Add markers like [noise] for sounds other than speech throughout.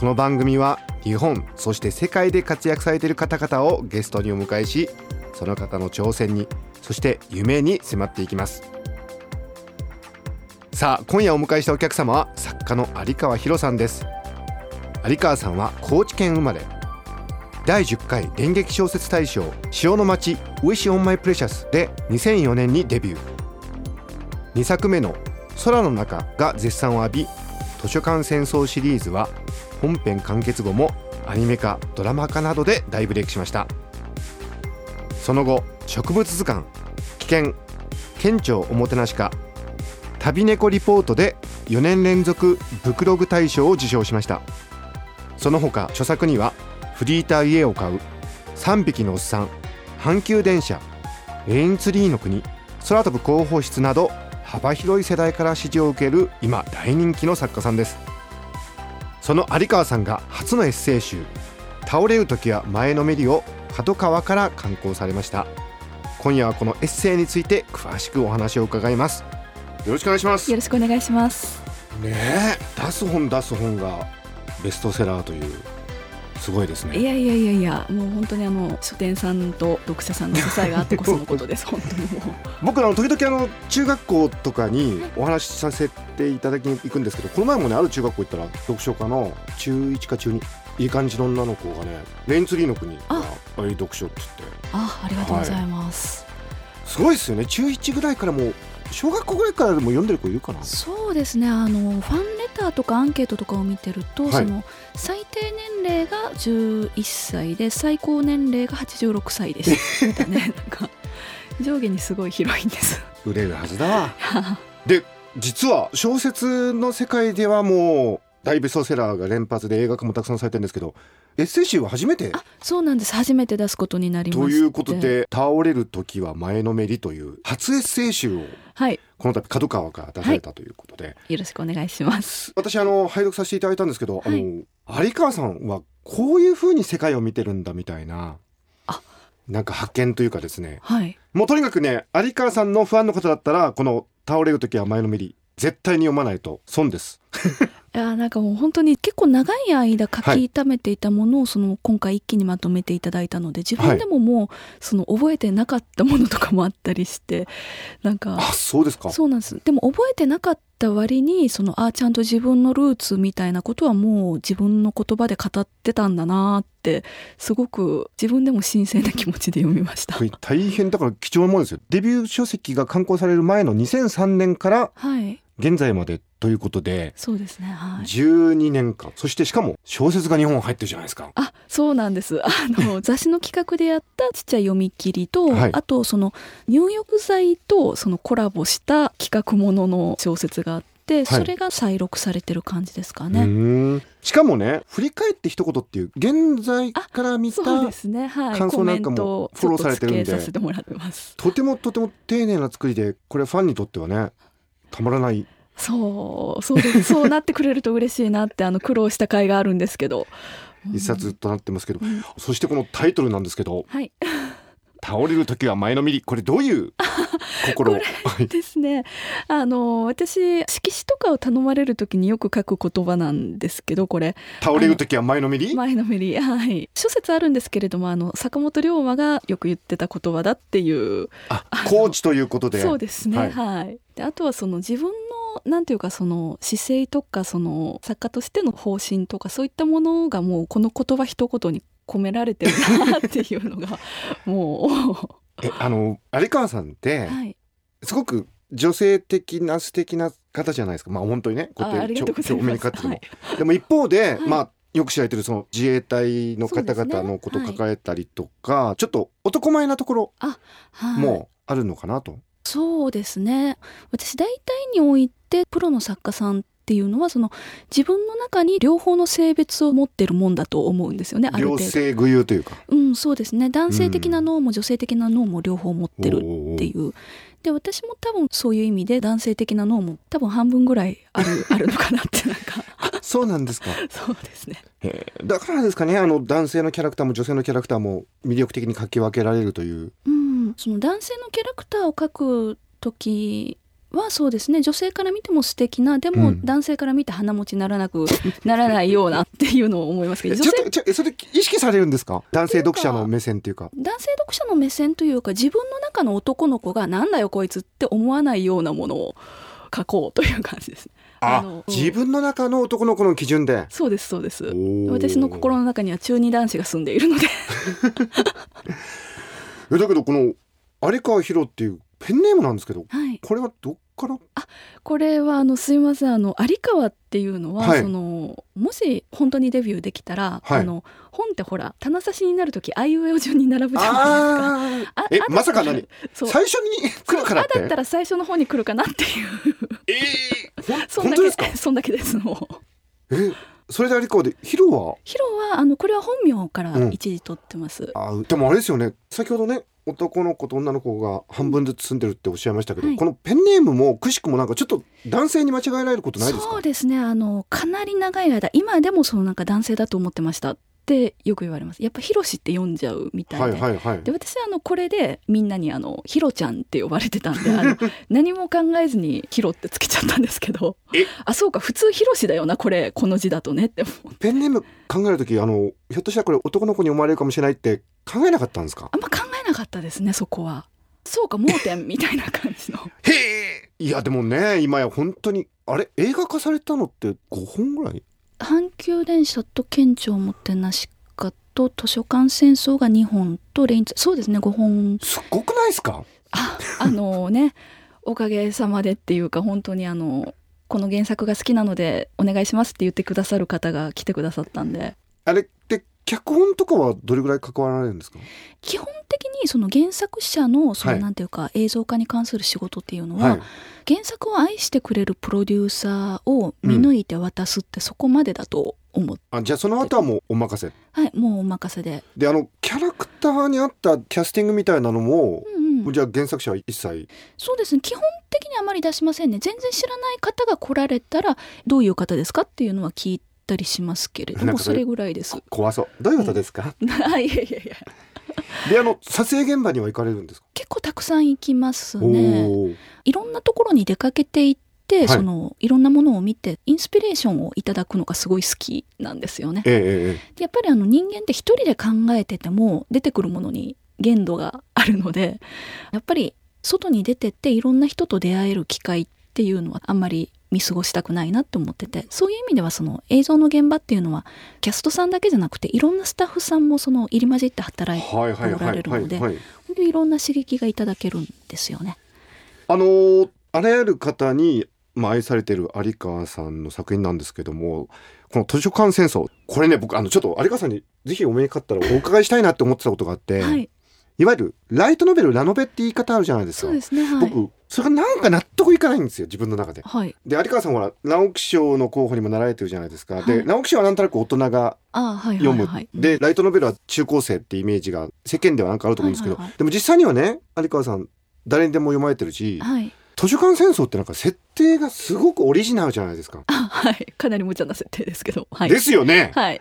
この番組は日本そして世界で活躍されている方々をゲストにお迎えしその方の挑戦にそして夢に迫っていきます。さあ今夜お迎えしたお客様は作家の有川博さんです。有川さんは高知県生まれ。第10回連劇小説大賞潮の町 Wish on My Precious で2004年にデビュー。2作目の空の中が絶賛を浴び図書館戦争シリーズは本編完結後もアニメ化ドラマ化などで大ブレイクしました。その後植物図鑑危険県庁おもてなし課旅猫リポートで4年連続ブクログ大賞を受賞しました。その他著作にはフリーター家を買う3匹のおっさん阪急電車レインツリーの国空飛ぶ広報室など幅広い世代から支持を受ける今大人気の作家さんです。その有川さんが初のエッセイ集「倒れる時は前のめり」を角川から刊行されました。今夜はこのエッセイについて詳しくお話を伺います。よろしくお願いします。よろしくお願いします。ねえ出す本出す本がベストセラーというすごいですね。いやいやいやいやもう本当にあの書店さんと読者さんの支えがあってこそのことです [laughs] 本当にもう。僕あの時々あの中学校とかにお話しさせていただきに行くんですけどこの前もねある中学校行ったら読書家の中1か中2いい感じの女の子がねレインツリーの国が読書って言って。あありがとうございます、すごいですよね。中1ぐらいからもう小学校ぐらいからでも読んでる子いるかな？そうですね。あのファンレターとかアンケートとかを見てると、はい。その最低年齢が11歳で最高年齢が86歳でしたねなんか上下にすごい広いんです。売れるはずだわ。[laughs] で実は小説の世界ではもう大ベストセラーが連発で映画化もたくさんされてるんですけどエッセイ集は初めて？あそうなんです。初めて出すことになりまして。ということで「倒れる時は前のめり」という初エッセイ集をはい。この度角川から出されたということで、よろしくお願いします。私あの拝読させていただいたんですけど、はい。あの有川さんはこういう風に世界を見てるんだみたいなあ。なんか発見というかですね。はい。もうとにかくね有川さんのファンの方だったらこの「倒れる時は前のめり」絶対に読まないと損です。[laughs] いやなんかもう本当に結構長い間書き溜めていたものをその今回一気にまとめていただいたので自分でももうその覚えてなかったものとかもあったりしてなんかあそうですか。そうなんですでも覚えてなかった割にそのあちゃんと自分のルーツみたいなことはもう自分の言葉で語ってたんだなってすごく自分でも新鮮な気持ちで読みました。大変だから貴重なものですよ。デビュー書籍が刊行される前の2003年からはい。現在までということでそうですねはい。12年間。そしてしかも小説が日本入ってるじゃないですか。あそうなんです。あの [laughs] 雑誌の企画でやったちっちゃい読み切りと、はい。あとその入浴剤とそのコラボした企画ものの小説があって、それが再録されてる感じですかうね。しかもね振り返って一言っていう現在から見た感想なんかもフォローされてるんでちょっと付けさせてもらってます。とてもとても丁寧な作りでこれファンにとってはねたまらないそうそうそうなってくれると嬉しいなってあの苦労した甲斐があるんですけど。一冊となってますけど、うん。そしてこのタイトルなんですけど。はい「倒れる時は前のめり」これどういう [laughs] 心ですね。あの私色紙とかを頼まれる時によく書く言葉なんですけどこれ。倒れる時は前のめり？前のめり。はい。諸説あるんですけれどもあの坂本龍馬がよく言ってた言葉だっていう。あコーチということで。そうですね。ははいい、であとはその自分のなんていうかその姿勢とかその作家としての方針とかそういったものがもうこの言葉一言に込められてるなっていうのがも [laughs] えあの有川さんってうはい。すごく女性的な素敵な方じゃないですか。まあ本当にねこうやってあありがとうございます。お目にかかってても、はいでも一方で、はい。まあよく知られてるその自衛隊の方々のことを書かれたりとか、ちょっと男前なところはい。もあるのかなと。そうですね。私大体においてプロの作家さんっっていうのはその自分の中に両方の性別を持ってるもんだと思うんですよねある程度。両性具有というか。うん、そうですね。男性的な脳も女性的な脳も両方持ってるっていう。で私も多分そういう意味で男性的な脳も多分半分ぐらいある [laughs] あるのかなってなんか。そうなんですか。[laughs] そうですね。だからですかねあの男性のキャラクターも女性のキャラクターも魅力的に書き分けられるという。うん、その男性のキャラクターを描く時はそうですね。女性から見ても素敵なでもうん。男性から見て鼻持ちならなく [laughs] ならないようなっていうのを思いますけど女性ちょっとちょえそれ意識されるんですか？男性読者の目線っていうか。男性読者の目線というか自分の中の男の子がなんだよこいつって思わないようなものを描こうという感じです。あの自分の中の男の子の基準で。そうですそうです。私の心の中には中二男子が住んでいるので。[laughs] えだけどこの有川博っていうペンネームなんですけどはい。これはどっから？これはあのすいません。あの有川っていうのは、はい。そのもし本当にデビューできたら、はい。あの本ってほら棚差しになる時あいうえお順に並ぶじゃないですか。あー。えああまさか何？そう。最初に来るからあだったてら最初の方に来るかなっていう。えー、[laughs] そんだ本当ですか？け [laughs] そんだけですもう。えそれで有川でヒロは？ヒロはあのこれは本名からうん。一時取ってます。あでもあれですよね。先ほどね男の子と女の子が半分ずつ住んでるっておっしゃいましたけど、はい。このペンネームもくしくもなんかちょっと男性に間違えられることないですか？そうですね。あのかなり長い間今でもそのなんか男性だと思ってましたってよく言われます。やっぱヒロシって読んじゃうみたいで、はいはいはいで私はあのこれでみんなにあのヒロちゃんって呼ばれてたんであの [laughs] 何も考えずにヒロってつけちゃったんですけどえ？あそうか普通ヒロシだよなこれこの字だとねって。ペンネーム考える時あのひょっとしたらこれ男の子に思われるかもしれないって考えなかったんですか？あんま考えなかったですねそこは。そうか盲点みたいな感じの。[laughs] へえ。いやでもね今や本当にあれ？映画化されたのって5本ぐらい？阪急電車と県庁もてなしかと図書館戦争が2本とレインツそうですね5本。すっごくないですか？ああのねおかげさまでっていうか本当にあのこの原作が好きなのでお願いしますって言ってくださる方が来てくださったんで。あれって脚本とかはどれぐらい関わられるんですか？基本的にその原作者のそのはい。なんていうか映像化に関する仕事っていうのは、はい。原作を愛してくれるプロデューサーを見抜いて渡すってそこまでだと思って、あじゃあその後はもうお任せ。はいもうお任せで、であのキャラクターに合ったキャスティングみたいなのも、うんうん、じゃあ原作者は一切。そうですね。基本的にあまり出しませんね。全然知らない方が来られたらどういう方ですかっていうのは聞いたりしますけれどもそれぐらいです。怖そう。どういうことですか、[laughs] はいいやいやいや。であの撮影現場には行かれるんですか、結構たくさん行きますね。いろんなところに出かけていって、はい。そのいろんなものを見てインスピレーションをいただくのがすごい好きなんですよね。ええええ。でやっぱりあの人間って一人で考えてても出てくるものに限度があるのでやっぱり外に出てっていろんな人と出会える機会っていうのはあんまり見過ごしたくないなって思っててそういう意味ではその映像の現場っていうのはキャストさんだけじゃなくていろんなスタッフさんもその入り混じって働いておらはいれるので本当にいろんな刺激がいただけるんですよね。あのーあらゆる方に、まあ、愛されている有川さんの作品なんですけどもこの図書館戦争。これね僕あのちょっと有川さんにぜひお目にかかったらお伺いしたいなって思ってたことがあって、はいい、わゆるライトノベルラノベって言い方あるじゃないですかそうですねはい。僕それがなんか納得いかないんですよ自分の中で。はい。で有川さんは直木賞の候補にもなられてるじゃないですか。ではい直木賞はなんとなく大人が読む。でライトノベルは中高生ってイメージが世間ではなんかあると思うんですけど、でも実際にはね有川さん誰にでも読まれてるし、はい。図書館戦争ってなんか設定がすごくオリジナルじゃないですか。あはい。かなり無茶な設定ですけど。はい。ですよね。はい。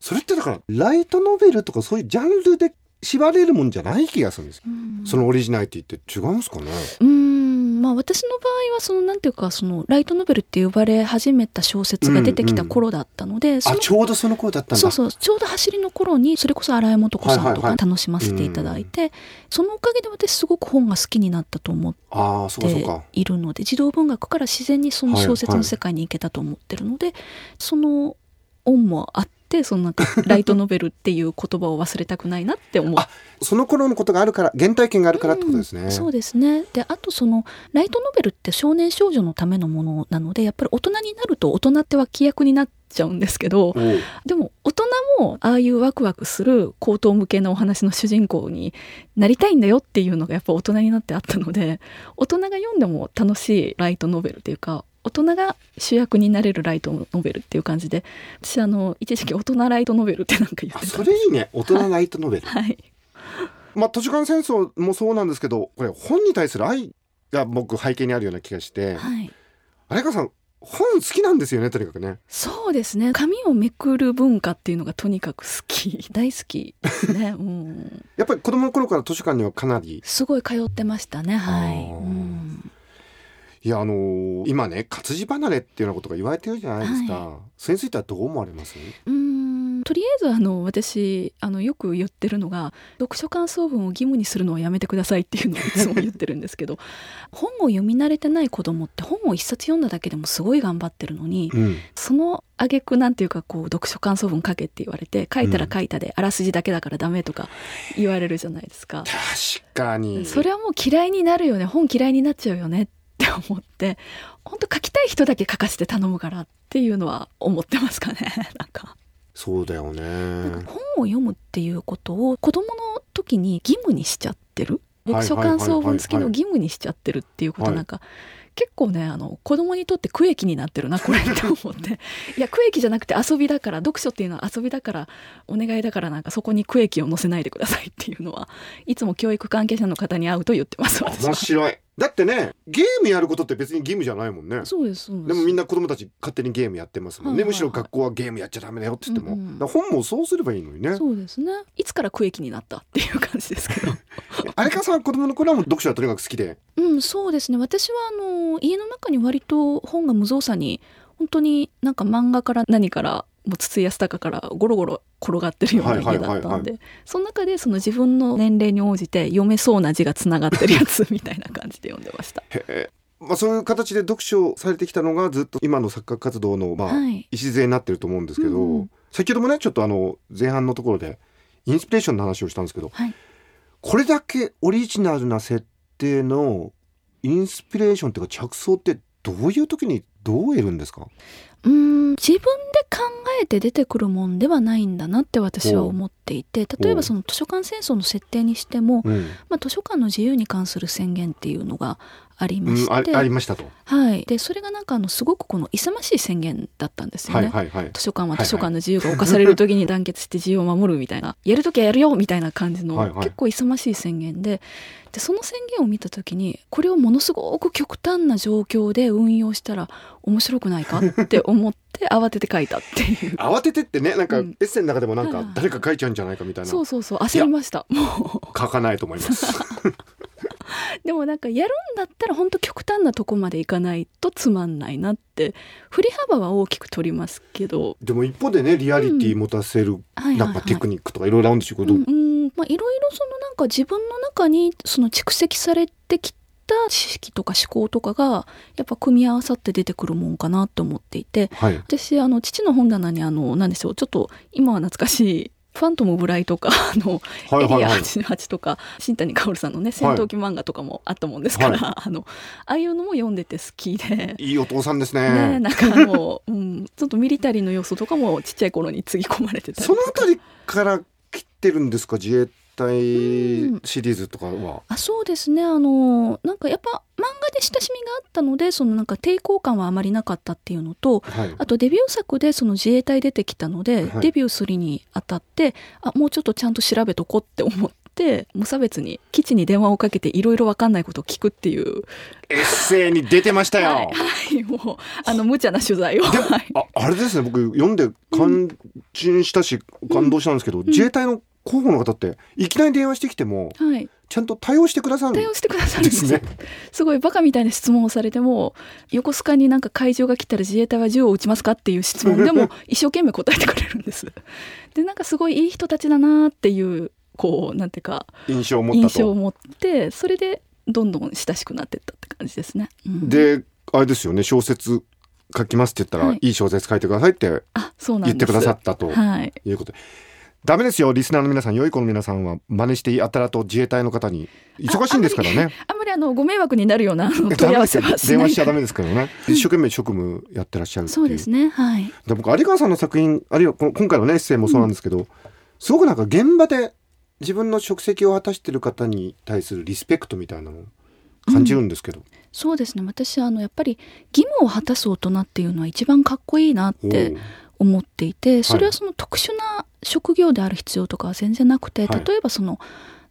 それってだからライトノベルとかそういうジャンルで縛れるもんじゃない気がするんですよ。うんそのオリジナリティって違うんですかね？うーんまあ私の場合はそのなんていうかそのライトノベルって呼ばれ始めた小説が出てきた頃だったので、そあのちょうどその頃だった。そうそうちょうど走りの頃にそれこそ新井素子さんとはいはいはいか楽しませていただいて、そのおかげで私すごく本が好きになったと思ってか。いるので児童文学から自然にその小説の世界に行けたと思ってるので、その恩もあってそのなんかライトノベルっていう言葉を忘れたくないなって思っあその頃のことがあるから原体験があるからってことですね。うん。そうですね。であとそのライトノベルって少年少女のためのものなのでやっぱり大人になると大人って脇役になっちゃうんですけどでも大人もああいうワクワクする高等向けのお話の主人公になりたいんだよっていう。のがやっぱ大人になってあったので大人が読んでも楽しいライトノベルというか大人が主役になれるライトノベルっていう感じで私あの一時期大人ライトノベルってなんか言っあてたそれいいね。大人ライトノベル。[laughs] はい。まあ図書館戦争もそうなんですけどこれ本に対する愛が僕背景にあるような気がしてはい。有川さん本好きなんですよね？とにかくね。そうですね。紙をめくる文化っていうのがとにかく好き。[laughs] 大好きね、[laughs] うん、やっぱり子供の頃から図書館にはかなり。すごい通ってましたね。はい、うん、いやあのー今ね活字離れっていうようなことが言われてるじゃないですか、はそれについてはどう思われます？うーん。とりあえずあの私あのよく言ってるのが読書感想文を義務にするのはやめてくださいっていうのをいつも言ってるんですけど [laughs] 本を読み慣れてない子供って本を一冊読んだだけでもすごい頑張ってるのにうん。その挙句なんていうかこう読書感想文書けって言われて書いたら書いたであらすじだけだからダメとか言われるじゃないですか。確かに。それはもう嫌いになるよね。本嫌いになっちゃうよねって思って本当書きたい人だけ書かせて頼むからっていうのは思ってますかね [laughs] なんか。そうだよね。本を読むっていうことを子供の時に義務にしちゃってる？はい読書感想文付きの義務にしちゃってるっていうことはいなんか、結構ねあの子供にとって区域になってるなこれって思って。[laughs] いや区域じゃなくて遊びだから読書っていうのは遊びだからお願いだからなんかそこに区域を載せないでくださいっていうのはいつも教育関係者の方に会うと言ってます面白いだってねゲームやることって別に義務じゃないもんね。そうですでもみんな子供たち勝手にゲームやってますもんね、はいはいはい。むしろ学校はゲームやっちゃダメだよって言っても、うん。うん本もそうすればいいのにね。そうですね。いつから区域になったっていう感じですけど。[laughs] 有川さんは子供の頃はもう読書はとにかく好きで。うん、そうですね。私はあの家の中に割と本が無造作に本当になんか漫画から何からもう筒井康隆からゴロゴロ転がってるようなはいはい家はいはいだったんで、その中でその自分の年齢に応じて読めそうな字がつながってるやつみたいな感じで読んでました。まあ、そういう形で読書をされてきたのがずっと今の作家活動のまあ、はい。礎になってると思うんですけど、うんうん先ほどもねちょっとあの前半のところでインスピレーションの話をしたんですけど、はいこれだけオリジナルな設定のインスピレーションっていうか着想ってどういう時にどう得るんですか？うーん自分で考えて出てくるもんではないんだなって私は思っていて例えばその図書館戦争の設定にしても、うん、まあ、図書館の自由に関する宣言っていうのがありまうん、あして、ありましたと、はい、でそれがなんかあのすごくこの勇ましい宣言だったんですよね。はいはいはい。図書館は図書館の自由が侵される時に団結して自由を守るみたいな、[laughs] やる時はやるよみたいな感じの、はいはい。結構勇ましい宣言で。でその宣言を見た時にこれをものすごく極端な状況で運用したら面白くないかって思って [laughs] 慌てて書いたっていう。慌ててってねなんかエうん。ッセイの中でもなんか誰か書いちゃうんじゃないかみたいな、そうそうそう焦りました。も書かないと思います。う [laughs] [laughs] でもなんかやるんだったら本当極端なとこまでいかないとつまんないなって振り幅は大きく取りますけど。でも一方でねリアリティ持たせる、なんかテクニックとかいろいろあるんでしょうけど、う？んうん。まあいろいろそのなんか自分の中にその蓄積されてきた知識とか思考とかがやっぱ組み合わさって出てくるもんかなと思っていて。はい。私あの父の本棚にあの何でしょうちょっと今は懐かしいファントム・ブライとか [laughs] あの、エリアはいはい。はい88とか新谷薫さんのね戦闘機漫画とかもあったもんですから、あのああいうのも読んでて好きで。いいお父さんですね。ね、なんかあの、うん、ちょっとミリタリーの要素とかもちっちゃい頃につぎ込まれてたりそのあたりから来てるんですか自衛隊うん。シリーズとかは、あそうですね。あのなんかやっぱ漫画で親しみがあったのでそのなんか抵抗感はあまりなかったっていうのとはい。あとデビュー作でその自衛隊出てきたので、はい。デビューするにあたってあもうちょっとちゃんと調べとこうって思って無差別に基地に電話をかけていろいろ分かんないことを聞くっていう、エッセイに出てましたよ、はい。はい、もうあの無茶な取材を。ああれですね。僕読んで感心したし、感動したんですけど、自衛隊の候補の方っていきなり電話してきてもはい、ちゃんと対応してくださる対応してくださるんですね。すごいバカみたいな質問をされても横須賀になんか会場が来たら自衛隊は銃を撃ちますかっていう質問でも [laughs] 一生懸命答えてくれるんです。でなんかすごいいい人たちだなっていうこうなんていうか印象を持ったと。印象を持ってそれでどんどん親しくなっていったって感じですね。うんであれですよね小説書きますって言ったら、はいい、い小説書いてくださいって言ってくださったとはいいうことで。ダメですよリスナーの皆さん良い子の皆さんは。真似してやたらと自衛隊の方に。忙しいんですからね。あんまりあのご迷惑になるような [laughs] 問い合わせはし電話しちゃダメですからね。一生懸命職務やってらっしゃる。そうですね。はい。で僕有川さんの作品あるいは今回のねエッセイもそうなんですけど、すごくなんか現場で自分の職責を果たしてる方に対するリスペクトみたいなのを感じるんですけど、そうですね。私あのやっぱり義務を果たす大人っていうのは一番かっこいいなって思っていてそれはその特殊な職業である必要とかは全然なくて、はい。例えばその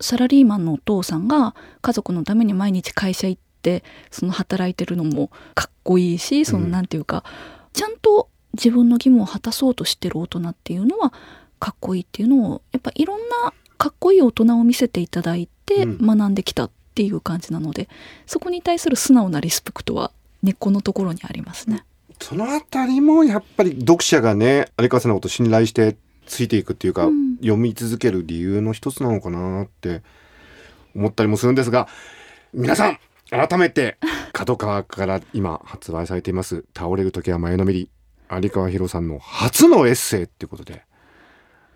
サラリーマンのお父さんが家族のために毎日会社行ってその働いてるのもかっこいいしそのうんなんていうか、ちゃんと自分の義務を果たそうとしてる大人っていうのはかっこいいっていうのをやっぱいろんなかっこいい大人を見せていただいてうん。学んできたっていう感じなので、そこに対する素直なリスペクトは根っこのところにありますね。そのあたりもやっぱり読者がね有川さんのことを信頼してついていくっていうか、うん。読み続ける理由の一つなのかなって思ったりもするんですが皆さん改めて [laughs] 角川から今発売されています「倒れる時は前のめり」有川博さんの初のエッセイっていうことで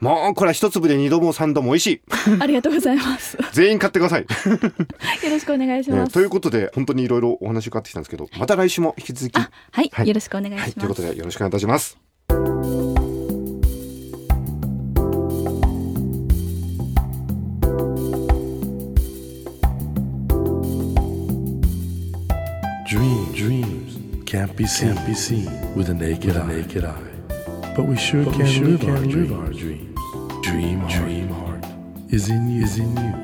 もうこれは一粒で二度も三度も美味しい [laughs] ありがとうございます。よ全員買ってください、[laughs] ろしくお願いします。ねということで本当にいろいろお話伺ってきたんですけどまた来週も引き続きあ、はい、はいよろしくお願いします。はい、ということでよろしくお願いいたします。Dreams, dreams can't be seen, can't be seen with a naked eye. But we sure But we can, sure live, can our live our dreams. Dream, dream heart is in you, is in you,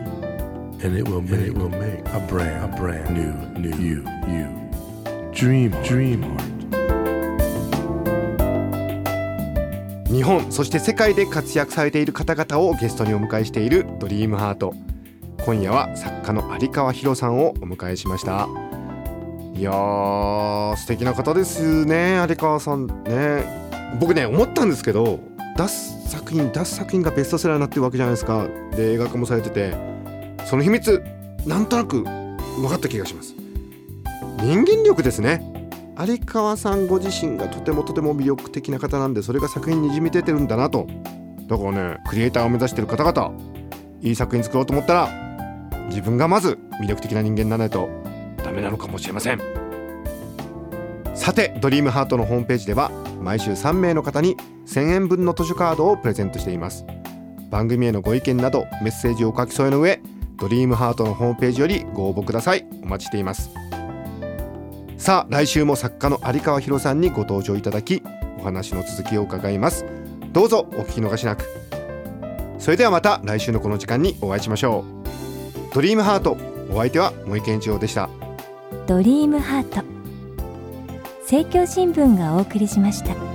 and it will make, it will make a brand, a brand new, new you, you. Dream, heart, dream heart. 日本そして世界で活躍されている方々をゲストにお迎えしているドリームハート今夜は作家の有川博さんをお迎えしましたいやー素敵な方ですね有川さんね僕ね思ったんですけど出す作品出す作品がベストセラーになってるわけじゃないですか。で映画化もされててその秘密なんとなく分かった気がします。人間力ですね。有川さんご自身がとてもとても魅力的な方なんでそれが作品にじみ出てるんだなと。だからねクリエイターを目指してる方々いい作品作ろうと思ったら自分がまず魅力的な人間にならないとダメなのかもしれません。さてドリームハートのホームページでは毎週3名の方に1000円分の図書カードをプレゼントしています。番組へのご意見などメッセージをお書き添えの上ドリームハートのホームページよりご応募ください。お待ちしています。さあ来週も作家の有川博さんにご登場いただきお話の続きを伺います。どうぞお聞き逃しなく。それではまた来週のこの時間にお会いしましょう。ドリームハートお相手は森健一郎でした。ドリームハート。政教新聞がお送りしました。